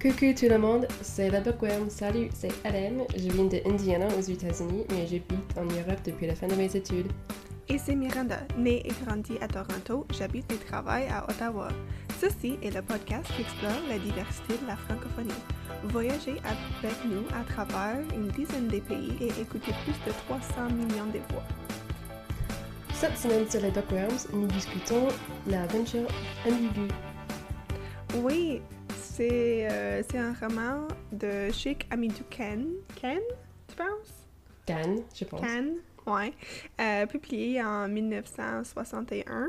Coucou tout le monde, c'est la Bookworm. Salut, c'est Adam. Je viens de Indiana aux États-Unis, mais j'habite en Europe depuis la fin de mes études. Et c'est Miranda, née et grandie à Toronto, j'habite et travaille à Ottawa. Ceci est le podcast qui explore la diversité de la francophonie. Voyagez avec nous à travers une dizaine de pays et écoutez plus de 300 millions de voix. Cette semaine sur les Bookworms, nous discutons l'aventure ambiguë. Oui, c'est euh, c'est un roman de Sheikh Hamidou Khan. Ken, tu penses? Cannes, je pense. Khan, ouais. Euh, publié en 1961.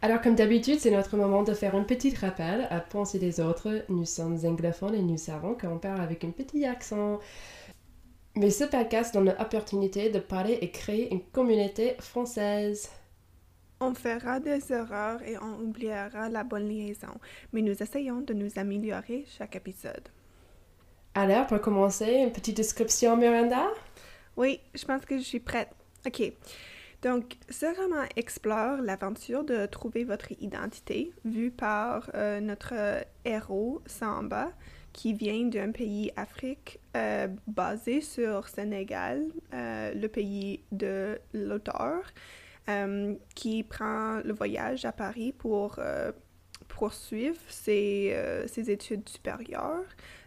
Alors, comme d'habitude, c'est notre moment de faire un petit rappel à penser des autres. Nous sommes anglophones et nous savons qu'on parle avec un petit accent. Mais ce podcast donne l'opportunité de parler et créer une communauté française. On fera des erreurs et on oubliera la bonne liaison, mais nous essayons de nous améliorer chaque épisode. Alors, pour commencer, une petite description, Miranda? Oui, je pense que je suis prête. OK. Donc, ce roman explore l'aventure de trouver votre identité, vue par euh, notre héros Samba, qui vient d'un pays Afrique euh, basé sur Sénégal, euh, le pays de l'auteur, euh, qui prend le voyage à Paris pour euh, poursuivre ses, euh, ses études supérieures.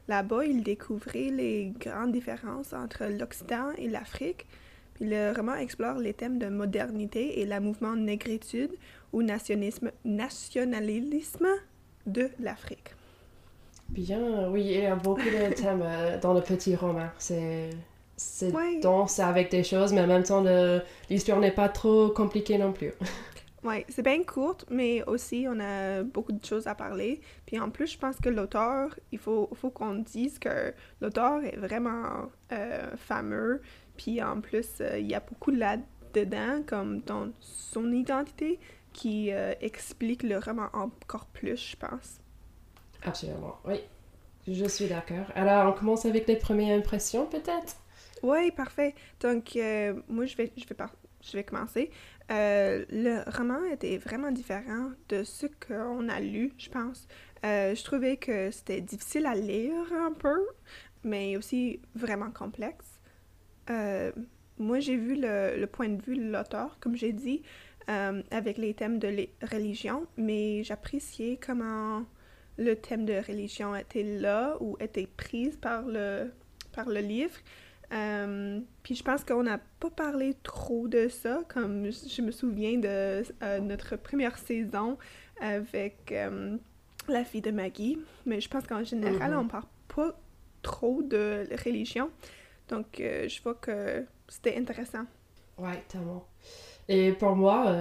Là-bas, il découvrait les grandes différences entre l'Occident et l'Afrique. Puis le roman explore les thèmes de modernité et la mouvement négritude ou nationalisme, nationalisme de l'Afrique. Bien, oui, il y a beaucoup de thèmes dans le petit roman. C'est c'est Ouais. dense avec des choses, mais en même temps, l'histoire n'est pas trop compliquée non plus. Ouais, c'est bien courte, mais aussi on a beaucoup de choses à parler. Puis en plus, je pense que l'auteur, il faut, faut qu'on dise que l'auteur est vraiment euh, fameux. Puis en plus, euh, il y a beaucoup là-dedans, comme dans son identité, qui euh, explique le roman encore plus, je pense. Absolument, oui. Je suis d'accord. Alors, on commence avec les premières impressions, peut-être? Oui, parfait. Donc, euh, moi, je vais, je vais, par- je vais commencer. Euh, le roman était vraiment différent de ce qu'on a lu, je pense. Euh, je trouvais que c'était difficile à lire un peu, mais aussi vraiment complexe. Moi, j'ai vu le, le point de vue de l'auteur, comme j'ai dit, avec les thèmes de les religion, mais j'appréciais comment le thème de religion était là ou était prise par le, par le livre. Euh, puis je pense qu'on n'a pas parlé trop de ça, comme je me souviens de euh, notre première saison avec euh, la fille de Maggie, mais je pense qu'en général, Mhm. on parle pas trop de religion. Donc je vois que c'était intéressant. Ouais, tellement. Et pour moi,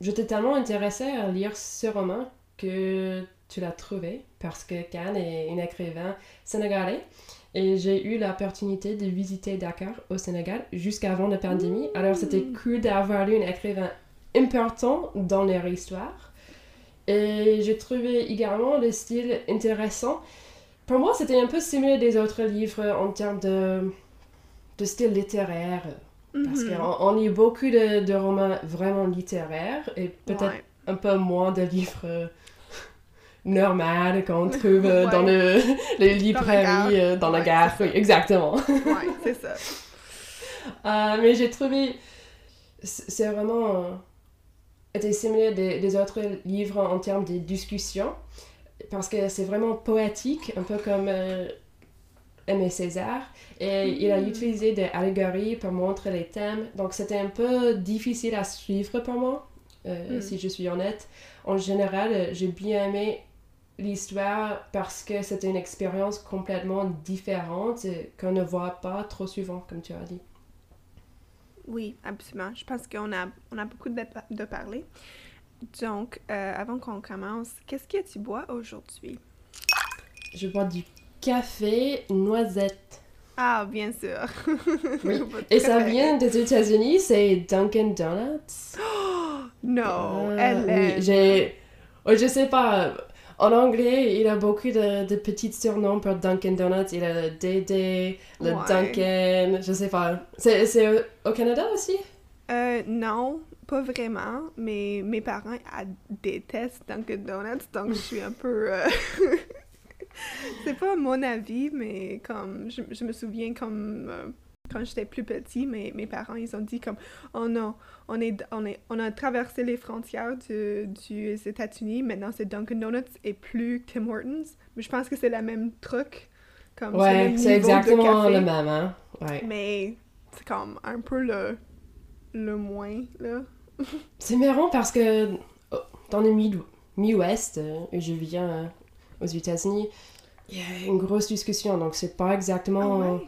j'étais tellement intéressée à lire ce roman que tu l'as trouvé parce que Khan est un écrivain sénégalais et j'ai eu l'opportunité de visiter Dakar au Sénégal jusqu'avant la pandémie. Alors c'était cool d'avoir lu un écrivain important dans leur histoire. Et j'ai trouvé également le style intéressant. Pour moi, c'était un peu similaire des autres livres en termes de, de style littéraire. Parce Mhm. qu'on on lit beaucoup de, de romans vraiment littéraires et peut-être Ouais. un peu moins de livres normaux qu'on trouve euh, dans le, les librairies, euh, dans la gare. Oui, exactement. Ouais, c'est ça. Euh, mais j'ai trouvé c'est vraiment euh, était similaire des, des autres livres en termes de discussion parce que c'est vraiment poétique, un peu comme euh, Aimé César. Et il a Mm. utilisé des allégories pour montrer les thèmes. Donc c'était un peu difficile à suivre pour moi, Mm. si je suis honnête. En général, j'ai bien aimé l'histoire parce que c'était une expérience complètement différente euh, qu'on ne voit pas trop souvent, comme tu as dit. Oui, absolument. Je pense qu'on a, on a beaucoup de, de parler. Donc, euh, avant qu'on commence, qu'est-ce que tu bois aujourd'hui? Je bois du café noisette. Ah, bien sûr. Oui. Et ça vient des États-Unis, c'est Dunkin' Donuts. Non, Ah, elle oui, j'ai. oh, je sais pas. En anglais, il a beaucoup de, de petits surnoms pour Dunkin' Donuts. Il a le DD, le Ouais. Dunkin', je sais pas. C'est au, Canada aussi? Euh, non, pas vraiment, mais mes parents détestent Dunkin' Donuts, donc je suis un peu... euh, c'est pas mon avis, mais comme je, je me souviens comme euh, quand j'étais plus petit, mes, mes parents ils ont dit comme oh non, on est on est on a traversé les frontières du, du États-Unis, maintenant c'est Dunkin Donuts et plus Tim Hortons. Mais je pense que c'est la même truc. Comme ouais, c'est exactement le même, hein. Ouais. Mais c'est comme un peu le le moins là. c'est marrant parce que oh, dans le mi-ouest, euh, je viens euh, aux États-Unis, il y a une grosse discussion, donc c'est pas exactement. Ah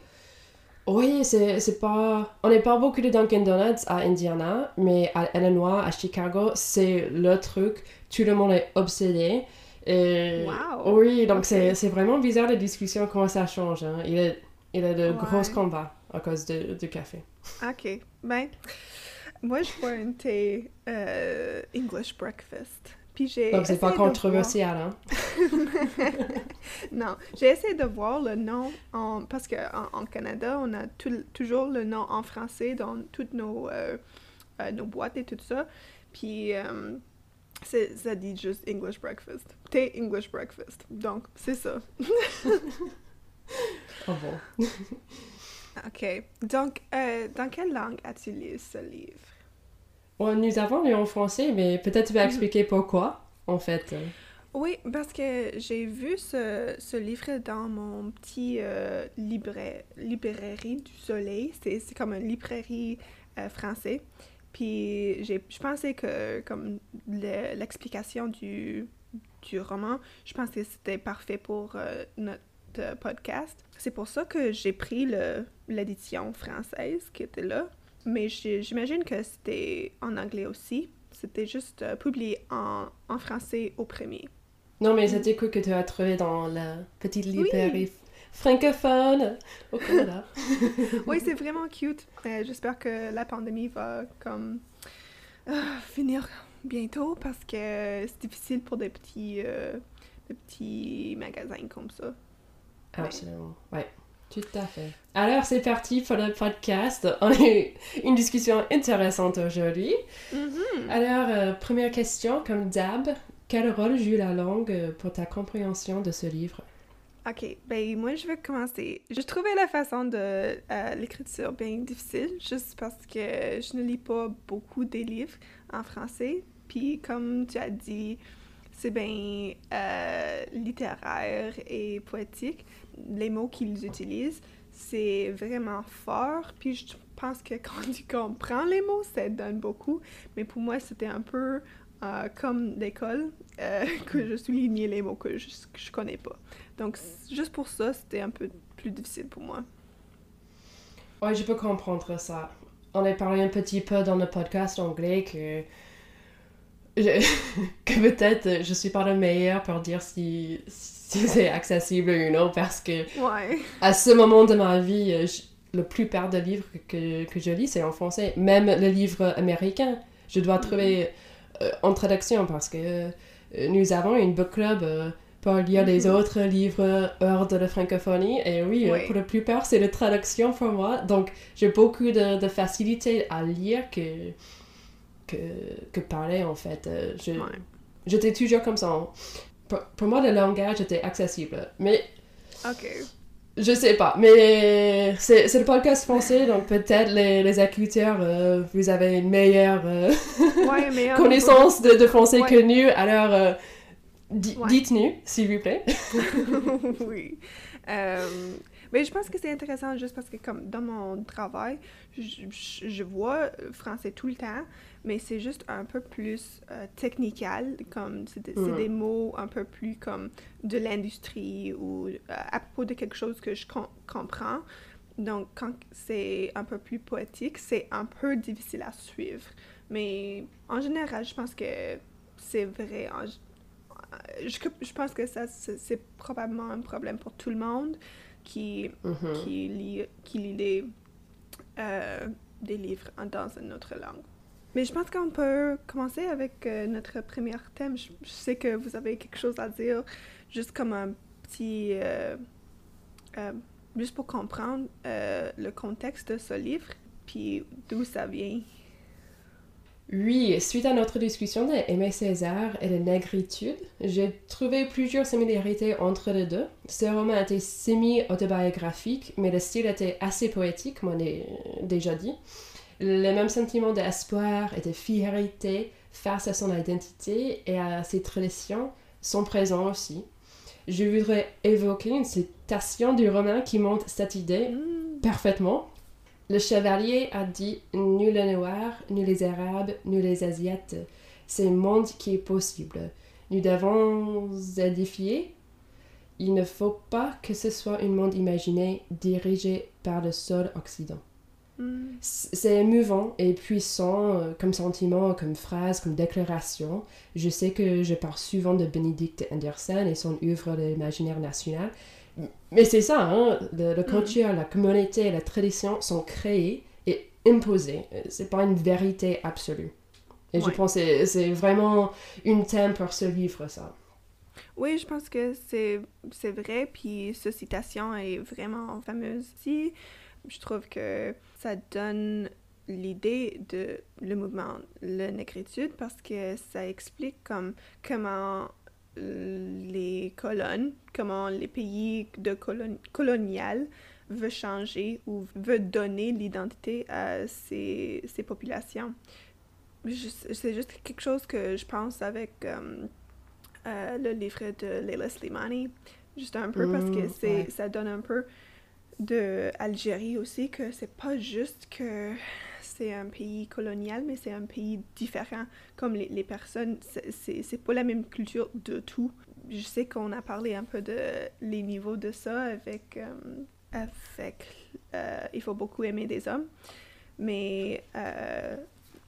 oui, c'est pas. On n'est pas beaucoup de Dunkin' Donuts à Indiana, mais à Illinois, à Chicago, c'est le truc. Tout le monde est obsédé. Et... Wow. Oui, donc c'est vraiment bizarre la discussion, comment ça change. Hein. Il, y a, il a de gros combats à cause de, du café. Ok. Ben, moi, je bois un thé euh, English breakfast. Donc, c'est pas controversial, hein? non, j'ai essayé de voir le nom en... Parce qu'en en, Canada, on a toujours le nom en français dans toutes nos, euh, euh, nos boîtes et tout ça. Puis, euh, ça dit juste English breakfast. Thé English breakfast. Donc, c'est ça. oh bon. OK. Donc, dans quelle langue as-tu lu ce livre? nous avons lu en français, mais peut-être tu vas mhm. expliquer pourquoi, en fait. Oui, parce que j'ai vu ce, ce, livre dans mon petit euh, librairie du soleil. C'est comme une librairie euh, français. Puis je pensais que comme l'explication du, du roman, je pensais que c'était parfait pour euh, notre podcast. C'est pour ça que j'ai pris l'édition française qui était là mais j'imagine que c'était en anglais aussi. C'était juste euh, publié en, en, français au premier. Non, mais c'était quoi que tu as trouvé dans la petite librairie francophone? Au Canada. oui, c'est vraiment cute. Euh, j'espère que la pandémie va comme euh, finir bientôt parce que c'est difficile pour des petits, des petits magasins comme ça. Absolument, ouais. Tout à fait. Alors, c'est parti pour le podcast. On a eu une discussion intéressante aujourd'hui. Mm-hmm. Alors, euh, première question, comme d'hab, quel rôle joue la langue pour ta compréhension de ce livre? Ok, ben moi je vais commencer. Je trouvais la façon de euh, l'écriture bien difficile, juste parce que je ne lis pas beaucoup des livres en français. Puis comme tu as dit, c'est bien euh, littéraire et poétique les mots qu'ils utilisent, c'est vraiment fort. Puis je pense que quand tu comprends les mots, ça donne beaucoup. Mais pour moi, c'était un peu euh, comme l'école, euh, que je soulignais les mots que je, que je connais pas. Donc, juste pour ça, c'était un peu plus difficile pour moi. Ouais, je peux comprendre ça. On a parlé un petit peu dans le podcast anglais que que peut-être je suis pas le meilleur pour dire si, c'est accessible ou non parce que à ce moment de ma vie, euh, le plupart des livres que, que je lis, c'est en français. Même le livre américain, je dois trouver mm-hmm. euh, en traduction parce que euh, nous avons une book club pour lire les autres livres hors de la francophonie. Et oui, pour la plupart, c'est la traduction pour moi. Donc, j'ai beaucoup de, de facilité à lire que que, que parler, en fait. Euh, J'étais toujours comme ça. Pour, moi, le langage était accessible. Mais. Ok. Je sais pas, mais c'est le podcast français, donc peut-être les, les écouteurs, euh, vous avez une meilleure euh, connaissance de, de, français que nous, alors dites-nous, s'il vous plaît. oui. Mais je pense que c'est intéressant juste parce que comme dans mon travail, je, je vois français tout le temps, mais c'est juste un peu plus euh, technical, comme c'est des mots un peu plus comme de l'industrie ou euh, à propos de quelque chose que je comprends. Donc, quand c'est un peu plus poétique, c'est un peu difficile à suivre. Mais en général, je pense que c'est vrai. je, je, pense que ça, c'est probablement un problème pour tout le monde qui, mm-hmm. qui, lit, qui lit des, euh, des livres dans une autre langue. Mais je pense qu'on peut commencer avec euh, notre premier thème. Je, sais que vous avez quelque chose à dire, juste comme un petit... Euh, juste pour comprendre le contexte de ce livre, puis d'où ça vient. Oui, suite à notre discussion de Aimé César et de Négritude, j'ai trouvé plusieurs similarités entre les deux. Ce roman était semi-autobiographique, mais le style était assez poétique, on a déjà dit. Les mêmes sentiments d'espoir et de fierté face à son identité et à ses traditions sont présents aussi. Je voudrais évoquer une citation du roman qui montre cette idée parfaitement. Le chevalier a dit Nul les noirs, ni les arabes, ni les asiates. C'est le monde qui est possible. Nous devons édifier. Il ne faut pas que ce soit un monde imaginé dirigé par le seul Occident. Mm. C'est émouvant et puissant euh, comme sentiment, comme phrase, comme déclaration. Je sais que je parle souvent de Benedict Anderson et son œuvre de l'imaginaire national. Mais c'est ça, hein, le, la culture, la communauté, la tradition sont créées et imposées. Euh, C'est pas une vérité absolue. Et je pense que c'est- vraiment une thème pour ce livre, ça. Oui, je pense que c'est c'est vrai, puis cette citation est vraiment fameuse ici. Je trouve que ça donne l'idée de le mouvement le négritude parce que ça explique comme comment les colonnes, comment les pays de colon colonial veulent changer ou veulent donner l'identité à ces, ces populations. C'est juste quelque chose que je pense avec euh, euh, le livre de Leila Slimani, juste un peu parce que Mm, c'est ouais. ça donne un peu de Algérie aussi que c'est pas juste que c'est un pays colonial, mais c'est un pays différent. Comme les, les personnes, c'est- pas la même culture de tout. Je sais qu'on a parlé un peu de les niveaux de ça avec euh, avec euh, il faut beaucoup aimer des hommes, mais euh,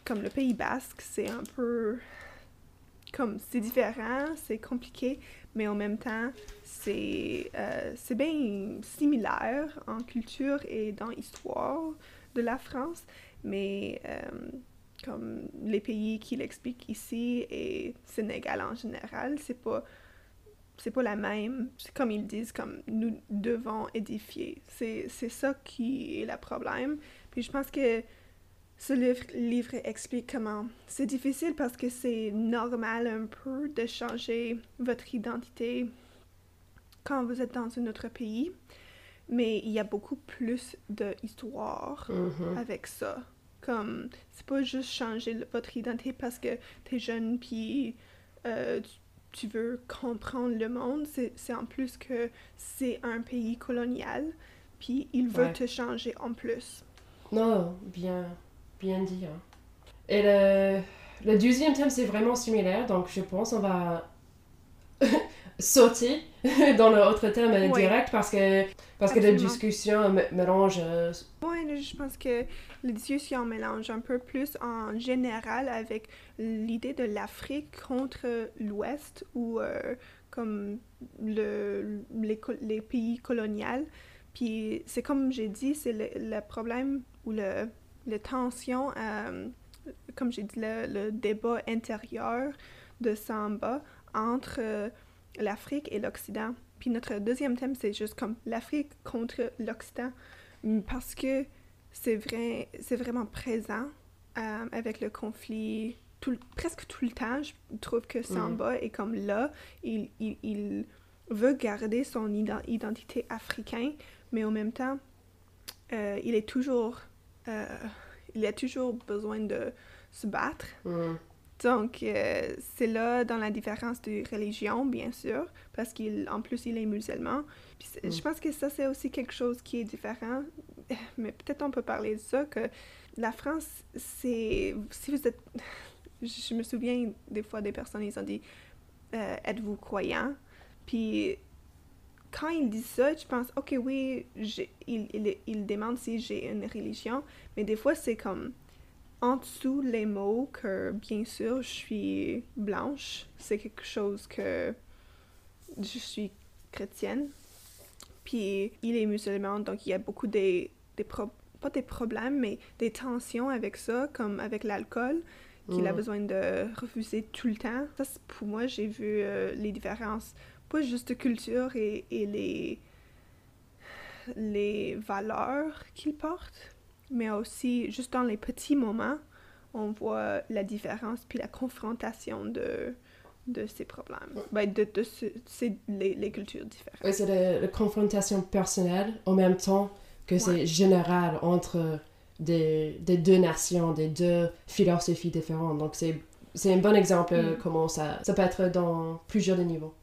comme le Pays Basque, c'est un peu comme c'est différent, c'est compliqué, mais en même temps, c'est bien similaire en culture et dans l'histoire de la France, mais euh, comme les pays qu'il explique ici et Sénégal en général, c'est pas c'est pas la même. C'est comme ils disent, comme nous devons édifier. C'est c'est ça qui est le problème. Puis je pense que ce livre, livre explique comment c'est difficile parce que c'est normal un peu de changer votre identité quand vous êtes dans un autre pays, mais il y a beaucoup plus d'histoire Mhm. avec ça. Comme, c'est pas juste changer le- votre identité parce que t'es jeune puis euh, tu, tu veux comprendre le monde, c'est c'est en plus que c'est un pays colonial, puis il veut Ouais. te changer en plus. Non, bien, bien dit. hein. Et le, le deuxième thème, c'est vraiment similaire, donc je pense on va sauter dans l'autre thème euh, Ouais. direct parce que, parce que la discussion mélange. euh, là, je pense que la discussion mélange un peu plus en général avec l'idée de l'Afrique contre l'Ouest ou euh, comme le, les, les pays coloniaux. Puis c'est comme j'ai dit, c'est le, le problème ou le, le tension, euh, comme j'ai dit, le, le débat intérieur de Samba entre euh, l'Afrique et l'Occident. Puis notre deuxième thème, c'est juste comme l'Afrique contre l'Occident. Mm, Parce que c'est vrai, c'est vraiment présent euh, avec le conflit tout, presque tout le temps. Je trouve que Samba est comme là. Il, il, il veut garder son iden- identité africaine, mais en même temps, euh, il est toujours, euh, il a toujours besoin de se battre. hmm. Donc, euh, c'est là dans la différence de religion, bien sûr, parce qu'en plus, il est musulman. Puis Mm. je pense que ça, c'est aussi quelque chose qui est différent. Mais peut-être on peut parler de ça, que la France, c'est... Si vous êtes... Je me souviens des fois des personnes, ils ont dit euh, Êtes-vous croyant? Puis quand ils disent ça, je pense Ok, oui, il, il, il demande si j'ai une religion, mais des fois, c'est comme en dessous les mots que bien sûr je suis blanche, c'est quelque chose que je suis chrétienne. Puis il est musulman, donc il y a beaucoup des, des pro- pas des problèmes, mais des tensions avec ça, comme avec l'alcool, qu'il a Mm. besoin de refuser tout le temps. Ça, c'est- pour moi, j'ai vu euh, les différences, pas juste de culture et, et les, les valeurs qu'il porte, mais aussi juste dans les petits moments on voit la différence puis la confrontation de, de ces problèmes, ben, de, de c'est les, les, cultures différentes. Oui, c'est la, confrontation personnelle en même temps que c'est général entre des, des, deux nations, des deux philosophies différentes. Donc c'est, c'est un bon exemple mm. comment ça, ça peut être dans plusieurs niveaux.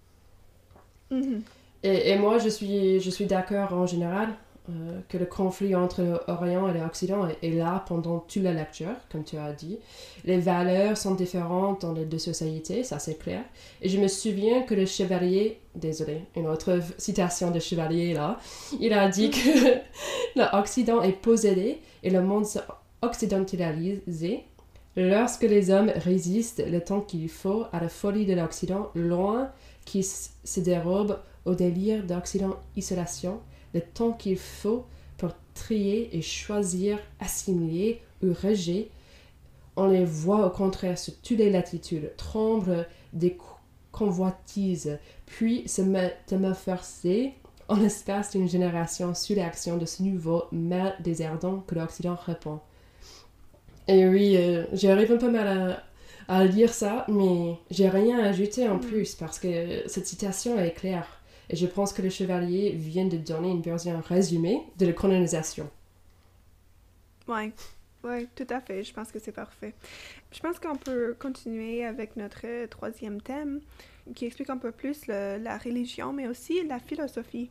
Mm-hmm. Et, et, moi, je suis, je suis d'accord en général euh, que le conflit entre l'Orient et l'Occident est, là pendant toute la lecture, comme tu as dit. Les valeurs sont différentes dans les deux sociétés, ça c'est clair. Et je me souviens que le chevalier, désolé, une autre citation de chevalier là, il a dit que l'Occident est possédé et le monde occidentalisé lorsque les hommes résistent le temps qu'il faut à la folie de l'Occident, loin qui se dérobe au délire d'Occident isolation le temps qu'il faut pour trier et choisir, assimiler ou rejeter. On les voit au contraire sur toutes les latitudes, tremble des convoitises, puis se forcer en l'espace d'une génération sous l'action de ce nouveau mal déserdant que l'Occident répond. Et oui, euh, j'arrive un peu mal à, à lire ça, mais j'ai rien à ajouter en mm. plus parce que cette citation est claire. Et je pense que le chevalier vient de donner une version résumée de la colonisation. Oui, ouais, tout à fait. Je pense que c'est parfait. Je pense qu'on peut continuer avec notre troisième thème qui explique un peu plus la religion, mais aussi la philosophie.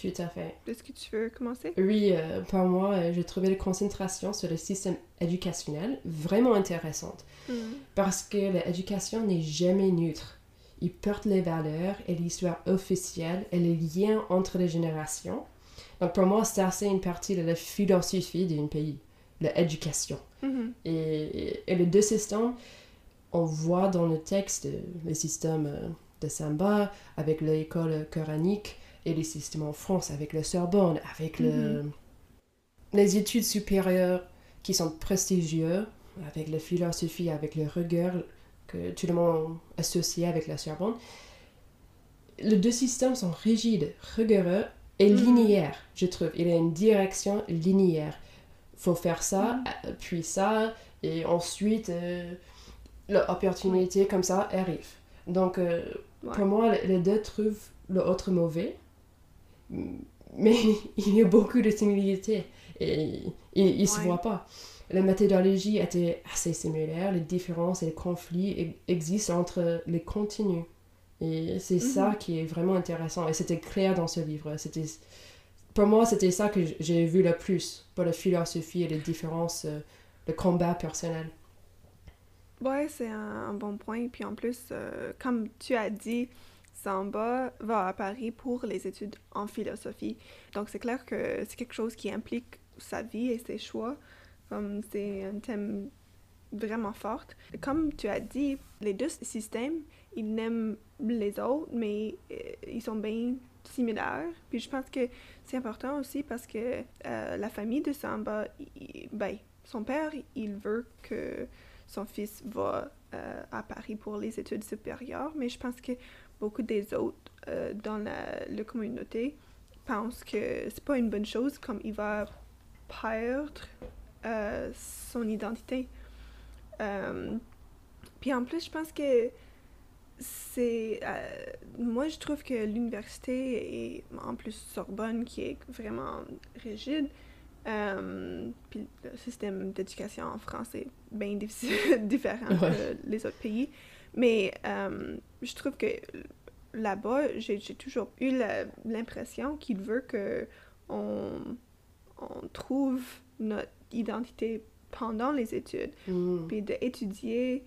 Tout à fait. Est-ce que tu veux commencer? Oui, euh, pour moi, euh, j'ai trouvé la concentration sur le système éducationnel vraiment intéressante. Hmm. Parce que l'éducation n'est jamais neutre il porte les valeurs et l'histoire officielle et les liens entre les générations. Donc pour moi, c'est assez une partie de la philosophie d'un pays, l'éducation. Mm-hmm. et, et, les deux systèmes, on voit dans le texte le système euh, de Samba avec l'école coranique et les systèmes en France avec le Sorbonne, avec le, mm-hmm. les études supérieures qui sont prestigieuses, avec la philosophie, avec le rigueur, que tout le monde associé avec la Sorbonne. Les deux systèmes sont rigides, rigoureux et mhm. linéaires, je trouve. Il y a une direction linéaire. Il faut faire ça, mhm. euh, puis ça, et ensuite, euh, l'opportunité comme ça arrive. Donc, euh, pour moi, les deux trouvent l'autre mauvais, mais il y a beaucoup de similarités et ils ne se voient pas. La méthodologie était assez similaire, les différences et les conflits existent entre les contenus. Et c'est ça mhm. qui est vraiment intéressant. Et c'était clair dans ce livre. C'était, pour moi, c'était ça que j'ai vu le plus pour la philosophie et les différences, euh, le combat personnel. Ouais, c'est un, bon point. Puis en plus, euh, comme tu as dit, Samba va à Paris pour les études en philosophie. Donc c'est clair que c'est quelque chose qui implique sa vie et ses choix. Comme c'est un thème vraiment fort. Comme tu as dit, les deux systèmes, ils n'aiment les autres, mais euh, ils sont bien similaires. Puis je pense que c'est important aussi parce que euh, la famille de Samba, ben, son père, il veut que son fils va euh, à Paris pour les études supérieures, mais je pense que beaucoup des autres dans la, la communauté pensent que c'est pas une bonne chose, comme il va perdre euh, son identité. Euh, puis en plus, je pense que c'est. Euh, moi, je trouve que l'université, et en plus Sorbonne, qui est vraiment rigide, puis le système d'éducation en France est bien différent de les autres pays. Mais je trouve que là-bas, j'ai toujours eu l'impression qu'il veut que on, on trouve notre identité pendant les études, mm. puis d'étudier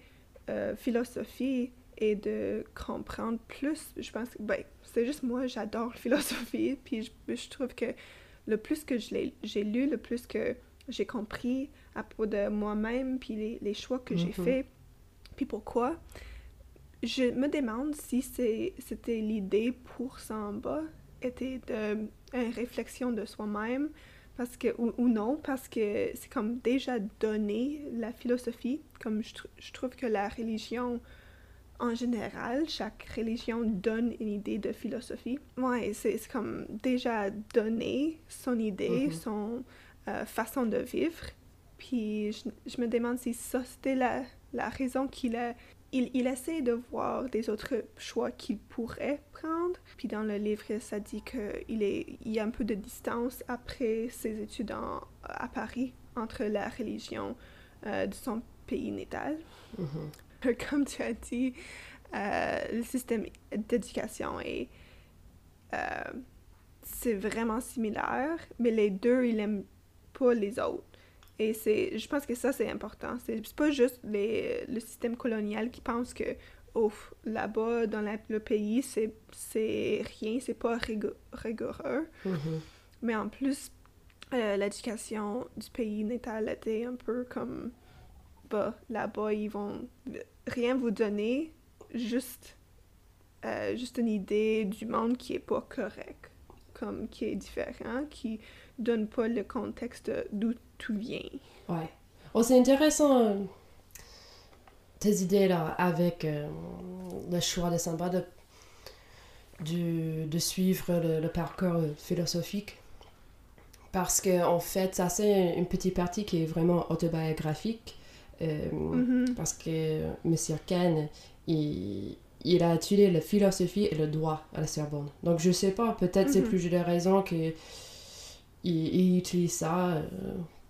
euh, philosophie et de comprendre plus. Je pense que, ben, c'est juste moi, j'adore philosophie, puis je, je, trouve que le plus que j'ai lu, le plus que j'ai compris à propos de moi-même, puis les, les, choix que j'ai mm-hmm. faits, puis pourquoi, je me demande si c'était l'idée pour Samba, était de, une réflexion de soi-même, parce que ou, non parce que c'est comme déjà donné la philosophie. Comme je, je, trouve que la religion en général chaque religion donne une idée de philosophie. Ouais c'est comme déjà donné son idée mm-hmm. son euh, façon de vivre. Puis je, je me demande si ça, c'était la, la raison qu'il a... Il, il essaie de voir des autres choix qu'il pourrait prendre. Puis dans le livre, ça dit qu'il il y a un peu de distance après ses études en- à Paris entre la religion euh, de son pays natal. Mhm. Comme tu as dit, euh, le système d'éducation est... euh, c'est vraiment similaire, mais les deux, ils n'aiment pas les autres. Et c'est, je pense que ça, c'est important. C'est pas juste les, le système colonial qui pense que, là-bas, dans la- le pays, c'est rien, c'est pas rigo- rigoureux. Mhm. Mais en plus, euh, l'éducation du pays natal était un peu comme, bah, là-bas, ils vont rien vous donner, juste, euh, juste une idée du monde qui est pas correct, comme qui est différent, qui donne pas le contexte d'où tout vient. Ouais. Oh, c'est intéressant euh, tes idées là avec euh, le choix de Samba de, de suivre le, le parcours euh, philosophique. Parce que en fait, ça c'est une petite partie qui est vraiment autobiographique. euh, Mhm. Parce que M. Kahn, il, il a étudié la philosophie et le droit à la Sorbonne. Donc je sais pas, peut-être c'est Mhm. plus de raison que il, il utilise ça euh,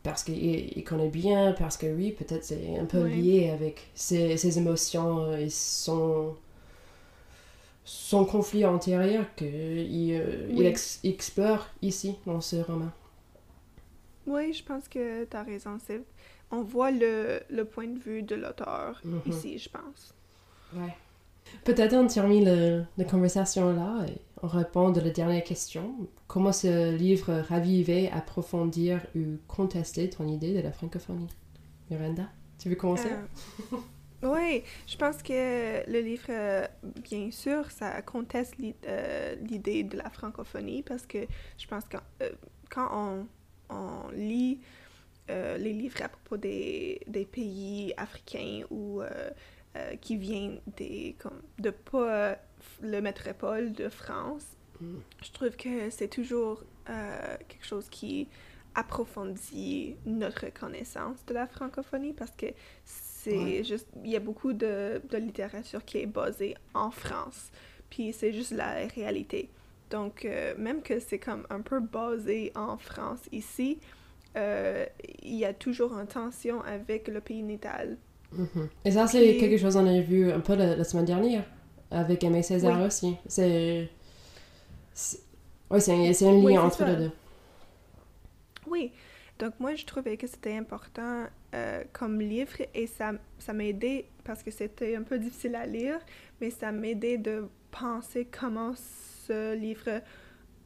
parce qu'il il connaît bien, parce que oui, peut-être c'est un peu Ouais. lié avec ses, ses émotions euh, et son, son conflit antérieur qu'il euh, il ex- explore ici dans ce roman. Oui, je pense que tu as raison. On voit le, le point de vue de l'auteur Mhm. ici, je pense. Ouais. Peut-être on termine la conversation là et on répond à la dernière question. Comment ce livre raviver, approfondir ou contester ton idée de la francophonie? Miranda, tu veux commencer? Oui, je pense que le livre, euh, bien sûr, ça conteste euh, l'idée de la francophonie parce que je pense que euh, quand on, on lit euh, les livres à propos des pays africains ou euh, qui viennent des, comme, de pas le métropole de France, Mm. je trouve que c'est toujours euh, quelque chose qui approfondit notre connaissance de la francophonie parce que c'est Ouais. juste, il y a beaucoup de, de littérature qui est basée en France, puis c'est juste la réalité. Donc, euh, même que c'est comme un peu basé en France ici, euh, il y a toujours une tension avec le pays natal. Mhm. Et ça, c'est quelque chose qu'on a vu un peu la, la semaine dernière avec Aimé Césaire Oui. aussi. C'est. Ouais, c'est un, c'est un lien Oui, entre ça. les deux. Oui, donc moi je trouvais que c'était important euh, comme livre et ça, ça m'aidait parce que c'était un peu difficile à lire, mais ça m'aidait de penser comment ce livre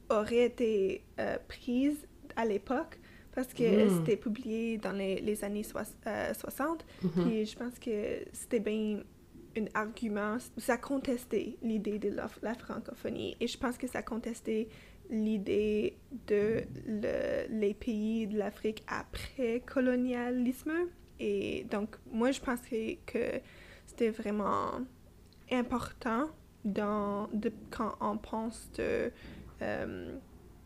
aurait été euh, pris à l'époque parce que Mm. c'était publié dans les, les années euh, 60 Mhm. puis je pense que c'était bien un argument, ça contestait l'idée de la, la francophonie et je pense que ça contestait l'idée de le- les pays de l'Afrique après colonialisme. Et donc, moi, je pensais que c'était vraiment important dans, de, quand on pense de euh,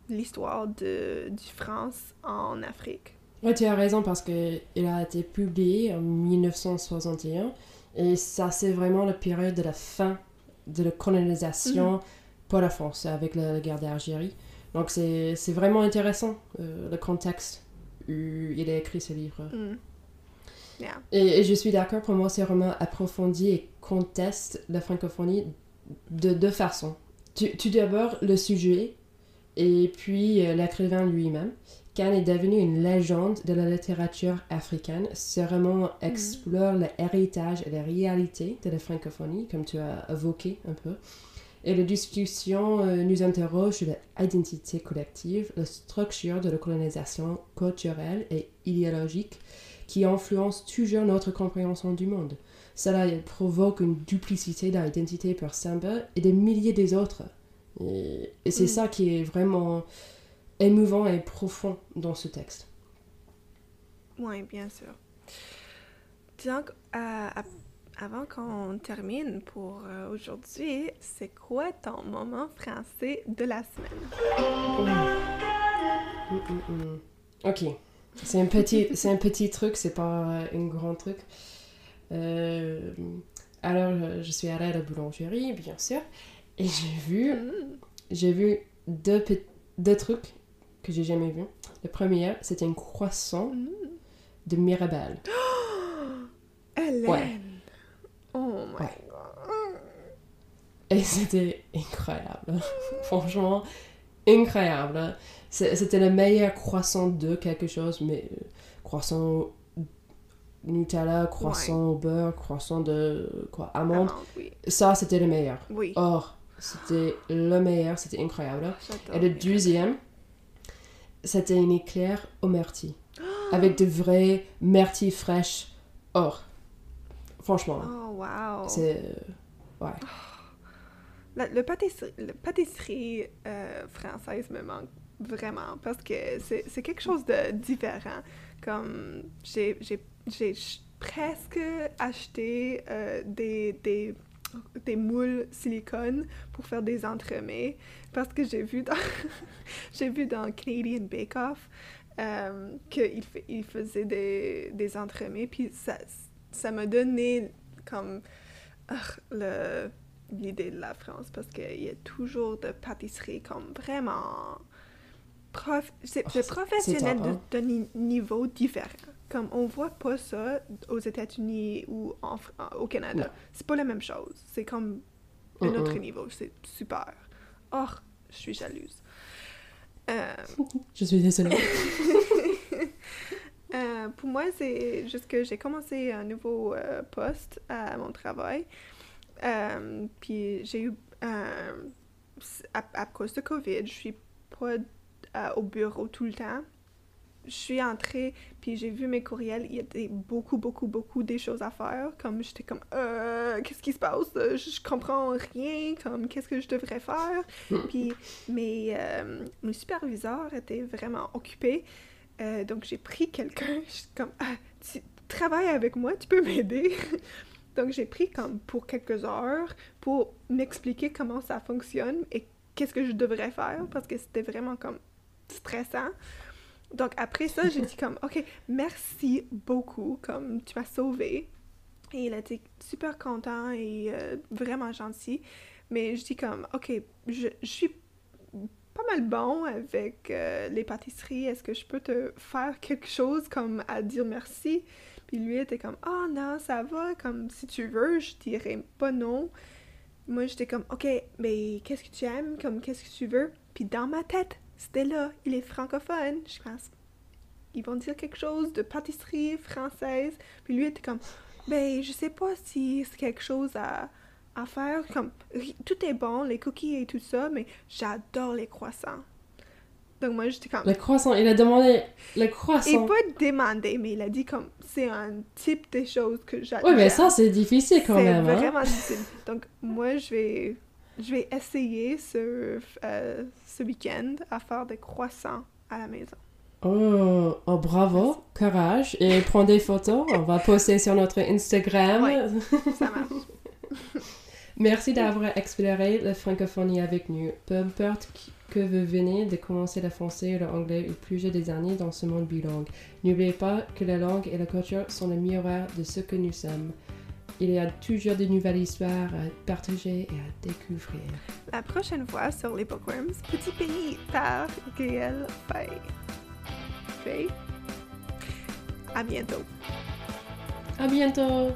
l'histoire de, du France en Afrique. Ouais, tu as raison parce que il a été publié en 1961 et ça c'est vraiment la période de la fin de la colonisation pour la France avec la, la guerre d'Algérie. Donc c'est c'est vraiment intéressant euh, le contexte où il a écrit ce livre. Mm. Yeah. Et, et je suis d'accord, pour moi, c'est vraiment approfondi et conteste la francophonie de deux façons. Tu, tu d'abord le sujet et puis euh, l'écrivain lui-même. Kahn est devenu une légende de la littérature africaine. Ce roman explore l'héritage et la réalité de la francophonie, comme tu as évoqué un peu. Et la discussion euh, nous interroge sur l'identité collective, la structure de la colonisation culturelle et idéologique qui influence toujours notre compréhension du monde. Cela provoque une duplicité d'identité pour Samba et des milliers des autres. Et, et c'est Mm. ça qui est vraiment émouvant et profond dans ce texte. Oui, bien sûr. Donc, euh, avant qu'on termine pour euh, aujourd'hui, c'est quoi ton moment français de la semaine? Mm, mm. Ok. C'est un petit, c'est un petit truc, c'est pas un grand truc. Euh, alors, je suis allée à la boulangerie, bien sûr, et j'ai vu, j'ai vu deux, deux trucs que j'ai jamais vus. Le premier, c'était un croissant de Mirabelle. Hélène! Ouais. Oh my Ouais. god! Et c'était incroyable. Franchement, incroyable. C'était le meilleur croissant de quelque chose, mais euh, croissant Nutella, croissant au beurre, croissant de quoi, amande. Amande, oui. Ça, c'était le meilleur. Oui. Or, c'était le meilleur, c'était incroyable. J'adore. Et le deuxième, c'était une éclair au myrtille. Avec de vraies myrtilles fraîches. Or, franchement, Oh, wow! c'est. euh, Ouais. La- le pâtisserie, le pâtisserie euh, française me manque vraiment parce que c'est quelque chose de différent. Comme j'ai presque acheté euh, des, des, des moules silicone pour faire des entremets parce que j'ai vu dans j'ai vu dans Canadian Bake Off euh, qu'il il faisait des, des entremets puis ça ça m'a donné comme le l'idée de la France parce qu'il y a toujours de pâtisseries comme vraiment prof... c'est Oh, professionnel de- hein. niveau différent. Comme on voit pas ça aux États-Unis ou en au Canada. C'est pas la même chose. C'est comme un autre niveau. C'est super. Oh, je suis jalouse. Euh, Je suis désolée. Euh, pour moi, c'est juste que j'ai commencé un nouveau euh, poste à mon travail. Puis j'ai eu, à, à cause de COVID, je suis pas au bureau tout le temps. Je suis entrée, puis j'ai vu mes courriels, il y a des, beaucoup, beaucoup, beaucoup des choses à faire. Comme j'étais comme, euh, qu'est-ce qui se passe? Je, je comprends rien, comme, qu'est-ce que je devrais faire? puis mes, euh, mes superviseurs étaient vraiment occupés. Euh, donc j'ai pris quelqu'un, je suis comme, ah, tu travailles avec moi, tu peux m'aider. donc j'ai pris comme pour quelques heures pour m'expliquer comment ça fonctionne et qu'est-ce que je devrais faire parce que c'était vraiment comme stressant. Donc après ça, j'ai dit comme, ok, merci beaucoup, comme tu m'as sauvé. Et il a été super content et euh, vraiment gentil. Mais je dis comme, ok, je, suis pas mal bon avec euh, les pâtisseries. Est-ce que je peux te faire quelque chose comme à dire merci? Puis lui était comme, oh non, ça va, comme si tu veux, je dirais pas non. Moi, j'étais comme, ok, mais qu'est-ce que tu aimes? Comme, qu'est-ce que tu veux? Puis dans ma tête, c'était là, il est francophone. Je pense, ils vont dire quelque chose de pâtisserie française. Puis lui était comme, ben, je sais pas si c'est quelque chose à, à faire. Comme, tout est bon, les cookies et tout ça, mais j'adore les croissants. Donc moi, j'étais comme, Le croissant, il a demandé le croissant. pas demandé, mais il a dit comme, c'est un type de choses que j'adore. Ouais, mais ça, c'est difficile quand C'est même. hein. vraiment difficile. Donc, moi, je vais, je vais essayer ce, euh, ce week-end à faire des croissants à la maison. Oh, oh, bravo, courage. Et prends des photos. On va poster sur notre Instagram. Ça marche. Merci d'avoir exploré la francophonie avec nous. Peu importe que vous venez de commencer le français ou l'anglais ou plusieurs des années dans ce monde bilingue, n'oubliez pas que la langue et la culture sont le miroir de ce que nous sommes. Il y a toujours de nouvelles histoires à partager et à découvrir. La prochaine fois sur les Bookworms, Petit Pays par Gaël Fay. Fay. À bientôt. À bientôt!